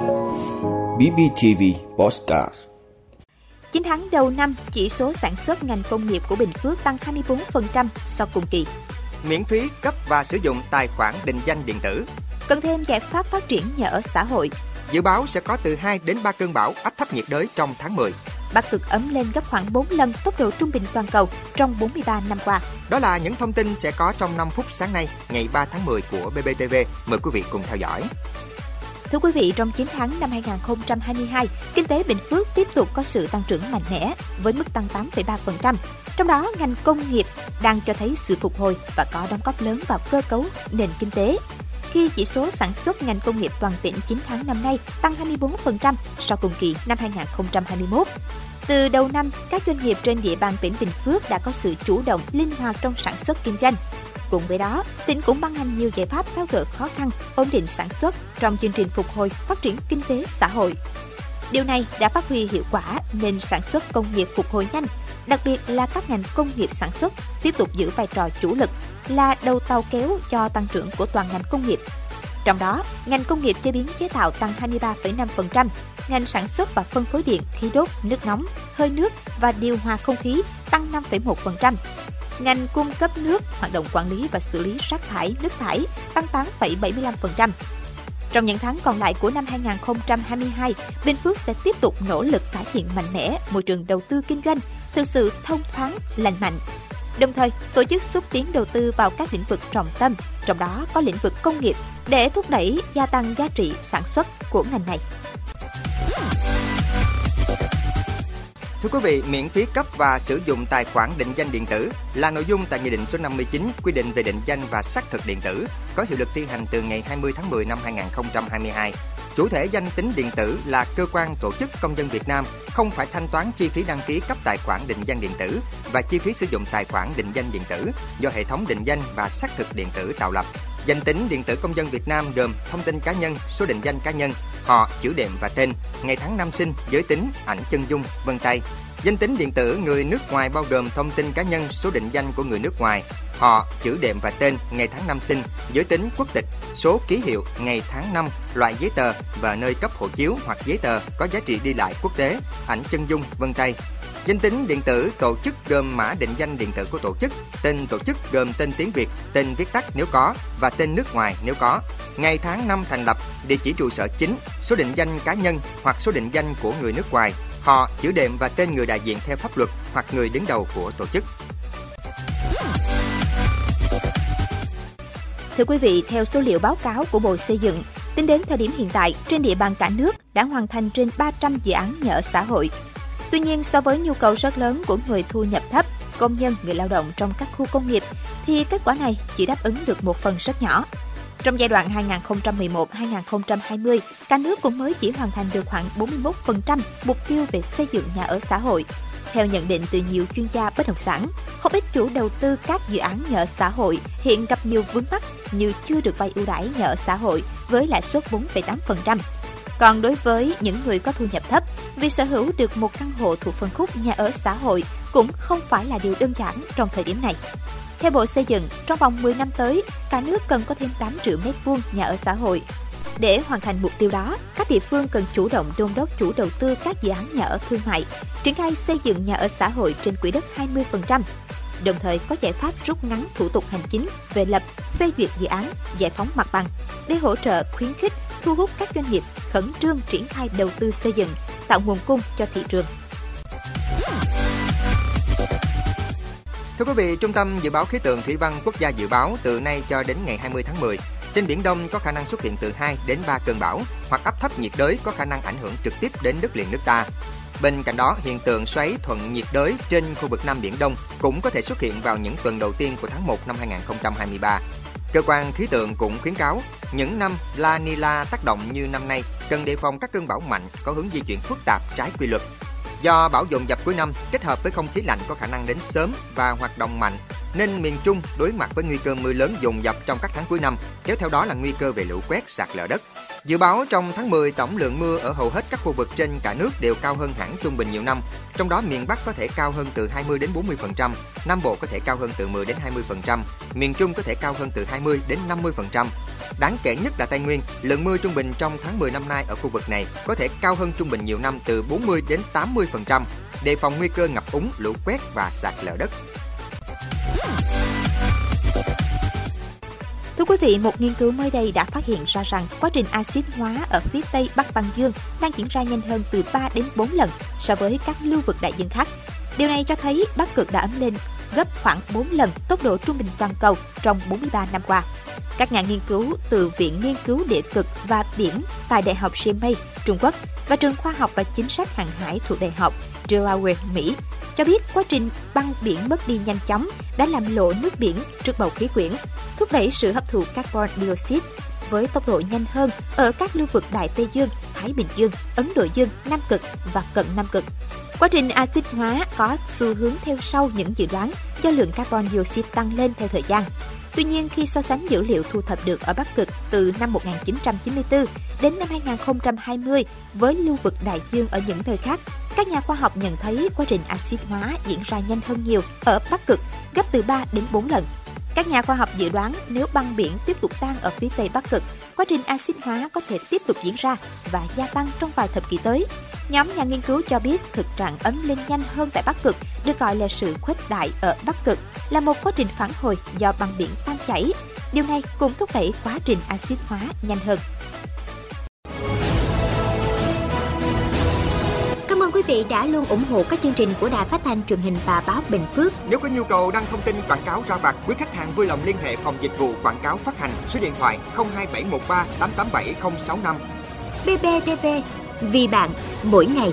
BBTV Postcard 9 tháng đầu năm, chỉ số sản xuất ngành công nghiệp của Bình Phước tăng 24% so cùng kỳ. Miễn phí cấp và sử dụng tài khoản định danh điện tử. Cần thêm giải pháp phát triển nhà ở xã hội. Dự báo sẽ có từ 2 đến 3 cơn bão áp thấp nhiệt đới trong tháng 10. Bắc cực ấm lên gấp khoảng 4 lần tốc độ trung bình toàn cầu trong 43 năm qua. Đó là những thông tin sẽ có trong 5 phút sáng nay, ngày 3 tháng 10 của BBTV. Mời quý vị cùng theo dõi. Thưa quý vị, trong 9 tháng năm 2022, kinh tế Bình Phước tiếp tục có sự tăng trưởng mạnh mẽ với mức tăng 8,3%. Trong đó, ngành công nghiệp đang cho thấy sự phục hồi và có đóng góp lớn vào cơ cấu nền kinh tế. Khi chỉ số sản xuất ngành công nghiệp toàn tỉnh 9 tháng năm nay tăng 24% so cùng kỳ năm 2021. Từ đầu năm, các doanh nghiệp trên địa bàn tỉnh Bình Phước đã có sự chủ động, linh hoạt trong sản xuất kinh doanh, Cùng với đó, tỉnh cũng ban hành nhiều giải pháp tháo gỡ khó khăn, ổn định sản xuất trong chương trình phục hồi phát triển kinh tế xã hội. Điều này đã phát huy hiệu quả nên sản xuất công nghiệp phục hồi nhanh, đặc biệt là các ngành công nghiệp sản xuất tiếp tục giữ vai trò chủ lực là đầu tàu kéo cho tăng trưởng của toàn ngành công nghiệp. Trong đó, ngành công nghiệp chế biến chế tạo tăng 23,5%, ngành sản xuất và phân phối điện, khí đốt, nước nóng, hơi nước và điều hòa không khí tăng 5,1%, ngành cung cấp nước, hoạt động quản lý và xử lý rác thải, nước thải tăng 8,75%. Trong những tháng còn lại của năm 2022, Bình Phước sẽ tiếp tục nỗ lực cải thiện mạnh mẽ môi trường đầu tư kinh doanh, thực sự thông thoáng, lành mạnh. Đồng thời, tổ chức xúc tiến đầu tư vào các lĩnh vực trọng tâm, trong đó có lĩnh vực công nghiệp, để thúc đẩy gia tăng giá trị sản xuất của ngành này. Thưa quý vị, miễn phí cấp và sử dụng tài khoản định danh điện tử là nội dung tại Nghị định số 59 quy định về định danh và xác thực điện tử có hiệu lực thi hành từ ngày 20 tháng 10 năm 2022. Chủ thể danh tính điện tử là cơ quan tổ chức công dân Việt Nam không phải thanh toán chi phí đăng ký cấp tài khoản định danh điện tử và chi phí sử dụng tài khoản định danh điện tử do hệ thống định danh và xác thực điện tử tạo lập. Danh tính điện tử công dân Việt Nam gồm thông tin cá nhân, số định danh cá nhân, họ, chữ đệm và tên, ngày tháng năm sinh, giới tính, ảnh chân dung, vân tay. Danh tính điện tử người nước ngoài bao gồm thông tin cá nhân, số định danh của người nước ngoài, họ, chữ đệm và tên, ngày tháng năm sinh, giới tính, quốc tịch, số ký hiệu, ngày tháng năm, loại giấy tờ và nơi cấp hộ chiếu hoặc giấy tờ có giá trị đi lại quốc tế, ảnh chân dung, vân tay. Danh tính điện tử tổ chức gồm mã định danh điện tử của tổ chức, tên tổ chức gồm tên tiếng Việt, tên viết tắt nếu có và tên nước ngoài nếu có, ngày tháng năm thành lập, địa chỉ trụ sở chính, số định danh cá nhân hoặc số định danh của người nước ngoài, họ, chữ đệm và tên người đại diện theo pháp luật hoặc người đứng đầu của tổ chức. Thưa quý vị, theo số liệu báo cáo của Bộ Xây dựng, tính đến thời điểm hiện tại, trên địa bàn cả nước đã hoàn thành trên 300 dự án nhà ở xã hội. Tuy nhiên, so với nhu cầu rất lớn của người thu nhập thấp, công nhân, người lao động trong các khu công nghiệp, thì kết quả này chỉ đáp ứng được một phần rất nhỏ. Trong giai đoạn 2011-2020, cả nước cũng mới chỉ hoàn thành được khoảng 41% mục tiêu về xây dựng nhà ở xã hội. Theo nhận định từ nhiều chuyên gia bất động sản, không ít chủ đầu tư các dự án nhà ở xã hội hiện gặp nhiều vướng mắc như chưa được vay ưu đãi nhà ở xã hội với lãi suất 4,8%. Còn đối với những người có thu nhập thấp, việc sở hữu được một căn hộ thuộc phân khúc nhà ở xã hội cũng không phải là điều đơn giản trong thời điểm này. Theo Bộ Xây dựng, trong vòng 10 năm tới, cả nước cần có thêm 8 triệu mét vuông nhà ở xã hội. Để hoàn thành mục tiêu đó, các địa phương cần chủ động đôn đốc chủ đầu tư các dự án nhà ở thương mại, triển khai xây dựng nhà ở xã hội trên quỹ đất 20%, đồng thời có giải pháp rút ngắn thủ tục hành chính về lập, phê duyệt dự án, giải phóng mặt bằng để hỗ trợ khuyến khích, thu hút các doanh nghiệp khẩn trương triển khai đầu tư xây dựng, tạo nguồn cung cho thị trường. Thưa quý vị, Trung tâm Dự báo Khí tượng Thủy văn Quốc gia dự báo từ nay cho đến ngày 20 tháng 10, trên Biển Đông có khả năng xuất hiện từ 2 đến 3 cơn bão hoặc áp thấp nhiệt đới có khả năng ảnh hưởng trực tiếp đến đất liền nước ta. Bên cạnh đó, hiện tượng xoáy thuận nhiệt đới trên khu vực Nam Biển Đông cũng có thể xuất hiện vào những tuần đầu tiên của tháng 1 năm 2023. Cơ quan khí tượng cũng khuyến cáo những năm La Nina tác động như năm nay cần đề phòng các cơn bão mạnh có hướng di chuyển phức tạp trái quy luật Do bão dồn dập cuối năm kết hợp với không khí lạnh có khả năng đến sớm và hoạt động mạnh, nên miền Trung đối mặt với nguy cơ mưa lớn dồn dập trong các tháng cuối năm, kéo theo đó là nguy cơ về lũ quét, sạt lở đất. Dự báo trong tháng 10 tổng lượng mưa ở hầu hết các khu vực trên cả nước đều cao hơn hẳn trung bình nhiều năm. Trong đó miền Bắc có thể cao hơn từ 20 đến 40%, Nam Bộ có thể cao hơn từ 10 đến 20%, miền Trung có thể cao hơn từ 20 đến 50%. Đáng kể nhất là Tây Nguyên, lượng mưa trung bình trong tháng 10 năm nay ở khu vực này có thể cao hơn trung bình nhiều năm từ 40 đến 80%, đề phòng nguy cơ ngập úng, lũ quét và sạt lở đất. Thưa quý vị, một nghiên cứu mới đây đã phát hiện ra rằng quá trình axit hóa ở phía Tây Bắc Băng Dương đang diễn ra nhanh hơn từ 3 đến 4 lần so với các lưu vực đại dương khác. Điều này cho thấy Bắc Cực đã ấm lên gấp khoảng 4 lần tốc độ trung bình toàn cầu trong 43 năm qua. Các nhà nghiên cứu từ Viện Nghiên cứu Địa cực và Biển tại Đại học Sydney, Trung Quốc và Trường Khoa học và Chính sách Hàng hải thuộc Đại học Delaware, Mỹ cho biết quá trình băng biển mất đi nhanh chóng đã làm lộ nước biển trước bầu khí quyển, thúc đẩy sự hấp thụ carbon dioxide với tốc độ nhanh hơn ở các lưu vực Đại Tây Dương, Thái Bình Dương, Ấn Độ Dương, Nam Cực và Cận Nam Cực. Quá trình axit hóa có xu hướng theo sau những dự đoán do lượng carbon dioxide tăng lên theo thời gian. Tuy nhiên, khi so sánh dữ liệu thu thập được ở Bắc Cực từ năm 1994 đến năm 2020 với lưu vực đại dương ở những nơi khác, các nhà khoa học nhận thấy quá trình axit hóa diễn ra nhanh hơn nhiều ở Bắc Cực, gấp từ 3 đến 4 lần. Các nhà khoa học dự đoán nếu băng biển tiếp tục tan ở phía Tây Bắc Cực, quá trình axit hóa có thể tiếp tục diễn ra và gia tăng trong vài thập kỷ tới. Nhóm nhà nghiên cứu cho biết thực trạng ấm lên nhanh hơn tại Bắc Cực được gọi là sự khuếch đại ở Bắc Cực là một quá trình phản hồi do băng biển tan chảy. Điều này cũng thúc đẩy quá trình axit hóa nhanh hơn. Cảm ơn quý vị đã luôn ủng hộ các chương trình của Đài Phát thanh truyền hình và báo Bình Phước. Nếu có nhu cầu đăng thông tin quảng cáo ra vặt, quý khách hàng vui lòng liên hệ phòng dịch vụ quảng cáo phát hành số điện thoại 02713 887065. BBTV, vì bạn, mỗi ngày.